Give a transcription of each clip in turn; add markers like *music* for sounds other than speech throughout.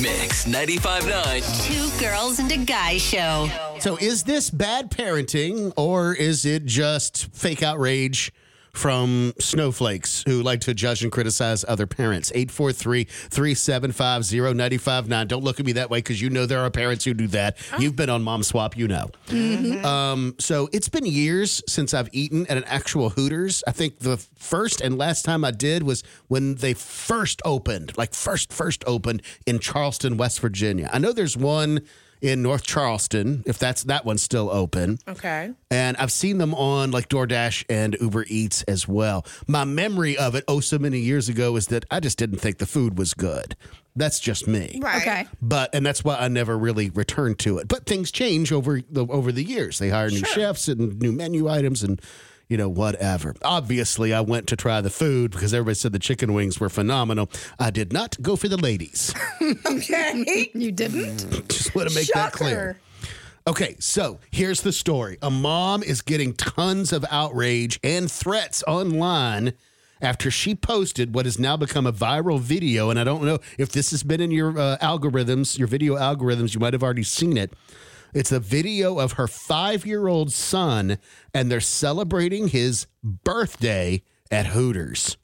Mix 95.9. Two girls and a guy show. So, is this bad parenting or is it just fake outrage from snowflakes who like to judge and criticize other parents? 843 375 0959. Don't look at me that way because you know there are parents who do that. You've been on Mom Swap, you know. Um, so, it's been years since I've eaten at an actual Hooters. I think the first and last time I did was when they first opened, like first, first opened in Charleston, West Virginia. I know there's one in North Charleston, if that's that one's still open. Okay. And I've seen them on like DoorDash and Uber Eats as well. My memory of it, oh, so many years ago, is that I just didn't think the food was good. That's just me. Right. Okay. But and that's why I never really returned to it. But things change over the over the years. They hire new chefs and new menu items and you know whatever. Obviously, I went to try the food because everybody said the chicken wings were phenomenal. I did not go for the ladies. *laughs* Okay. You didn't? Just want to make that clear. Okay, so here's the story. A mom is getting tons of outrage and threats online after she posted what has now become a viral video. And I don't know if this has been in your uh, algorithms, your video algorithms, you might have already seen it. It's a video of her five year old son, and they're celebrating his birthday at Hooters.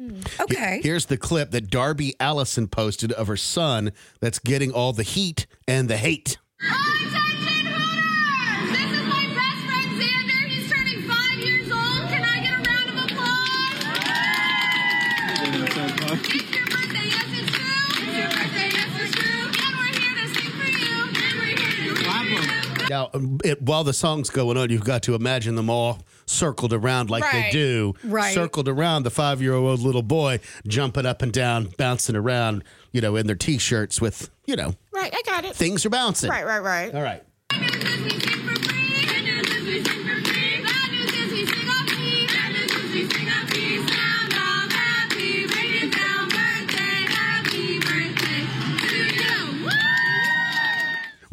Hmm. Okay. Here's the clip that Darby Allison posted of her son that's getting all the heat and the hate. Attention Hooters! This is my best friend Xander. He's turning five years old. Can I get a round of applause? It's your Now, um, it, while the song's going on, you've got to imagine them all circled around like they do. Right. Circled around the five year old little boy, jumping up and down, bouncing around, you know, in their t shirts with, you know, Right. I got it. things are bouncing. Right. Right. Right. All right.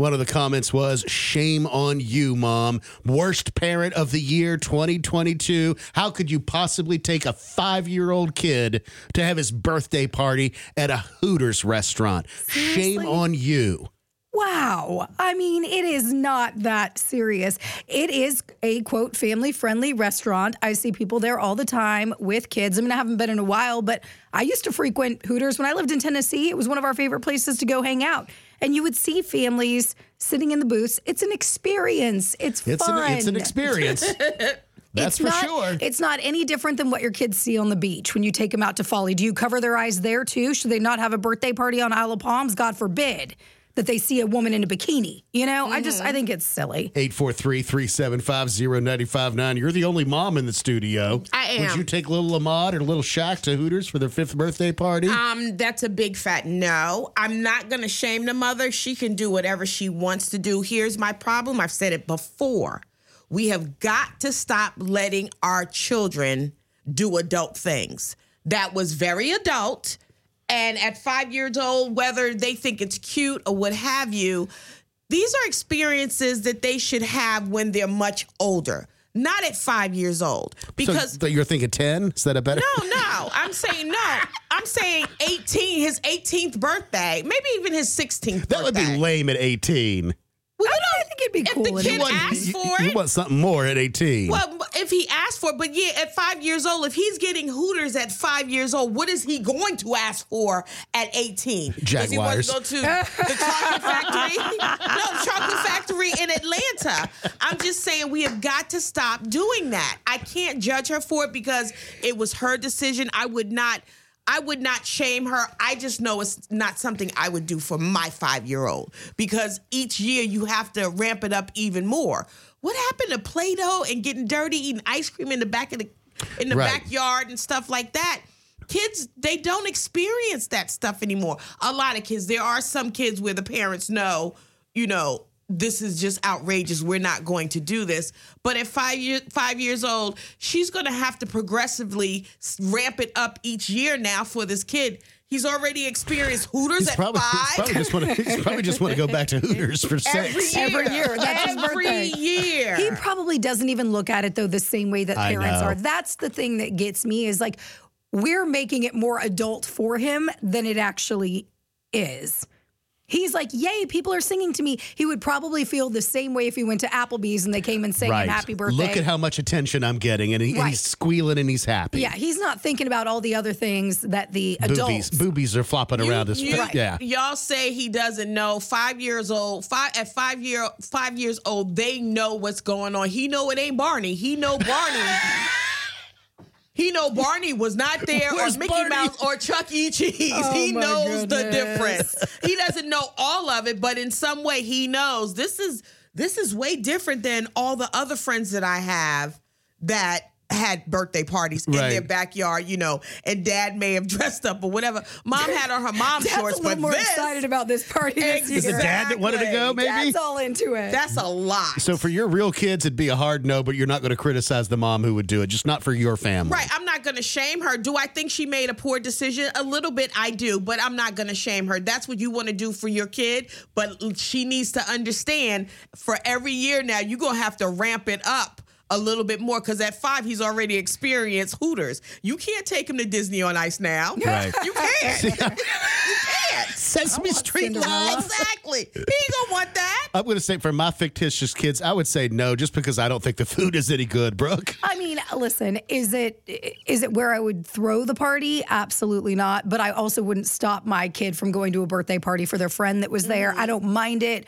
One of the comments was, Shame on you, mom. Worst parent of the year 2022. How could you possibly take a five year old kid to have his birthday party at a Hooters restaurant? Shame on you. Wow. I mean, it is not that serious. It is a quote family friendly restaurant. I see people there all the time with kids. I mean, I haven't been in a while, but I used to frequent Hooters when I lived in Tennessee. It was one of our favorite places to go hang out. And you would see families sitting in the booths. It's an experience. It's It's fun. an, it's an experience. *laughs* That's It's for not, sure. It's not any different than what your kids see on the beach when you take them out to Folly. Do you cover their eyes there too? Should they not have a birthday party on Isle of Palms? God forbid that they see a woman in a bikini. You know, I just I think it's silly. 843-375-0959. You're the only mom in the studio. I am. Would you take little Ahmad or little Shaq to Hooters for their fifth birthday party? Um, that's a big fat no. I'm not gonna shame the mother. She can do whatever she wants to do. Here's my problem. I've said it before. We have got to stop letting our children do adult things. That was very adult. And at five years old, whether they think it's cute or what have you, these are experiences that they should have when they're much older, not at five years old. Because so you're thinking 10? Is that a better? no, no. I'm saying no. I'm saying 18, his 18th birthday, maybe even his 16th That would be lame at 18. Well, you I know, think it'd be if cool. the in kid a- want- asks you, you want something more at 18. well, if he asked for but yeah, at five years old, if he's getting Hooters at five years old, what is he going to ask for at 18? Does he want Jaguars. to go to the chocolate factory? no, the chocolate factory in Atlanta. I'm just saying we have got to stop doing that. I can't judge her for it because it was her decision. I would not. I would not shame her. I just know it's not something I would do for my five year old because each year you have to ramp it up even more. What happened to Play Doh and getting dirty, eating ice cream in the back of the in the Right. backyard and stuff like that? Kids, they don't experience that stuff anymore. A lot of kids. There are some kids where the parents know, you know, this is just outrageous. We're not going to do this. But at five year, five years old, she's going to have to progressively ramp it up each year now for this kid. He's already experienced Hooters He's at probably, he's five. probably just want to he's probably just want to go back to Hooters for sex. Every sex. year, Every year. That's his every birthday. year. He probably doesn't even look at it though the same way that I parents know. are. That's the thing that gets me is like we're making it more adult for him than it actually is. He's like, "Yay, people are singing to me." He would probably feel the same way if he went to Applebee's and they came and sang him Right. "Happy Birthday." Look at how much attention I'm getting, and, he, and he's squealing and he's happy. yeah, he's not thinking about all the other things that the Boobies, adults. boobies are flopping around his You- face. Yeah. Y'all say he doesn't know. Five years old, five at five year five years old, they know what's going on. He know it ain't Barney. He know Barney. *laughs* he know Barney was not *laughs* there or Mickey Barney? Mouse or Chuck E. Cheese. Oh, he knows the difference. He doesn't know all of it, but in some way he knows. This is this is way different than all the other friends that I have that had birthday parties in their backyard, you know, and dad may have *laughs* dressed up or whatever. Mom had on her mom's Dad's shorts, a little but more this, excited about this party this Is it year. dad that wanted to go, maybe? Dad's all into it. that's a lot. So for your real kids, it'd be a hard no, but you're not going to criticize the mom who would do it, just not for your family. Right, I'm not going to shame her. Do I think she made a poor decision? A little bit, I do, but I'm not going to shame her. That's what you want to do for your kid, but she needs to understand for every year now, you're going to have to ramp it up a little bit more because at five, he's already experienced Hooters. You can't take him to Disney on Ice now. *laughs* Right. You can't. *laughs* *laughs* you can't. Sesame Street Cinderella. Lights. Exactly. He ain't going to want that. I'm going to say for my fictitious kids, I would say no, just because I don't think the food is any good, Brooke. I mean, listen, is it is it where I would throw the party? Absolutely not. But I also wouldn't stop my kid from going to a birthday party for their friend that was there. Mm-hmm. I don't mind it.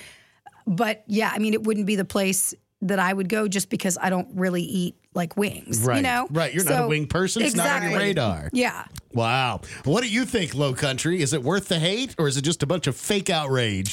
But yeah, I mean, it wouldn't be the place that I would go just because I don't really eat like wings. Right. You know? Right. You're not a So- wing person. It's not on your radar. Yeah. Wow. What do you think, Low Country? Is it worth the hate or is it just a bunch of fake outrage?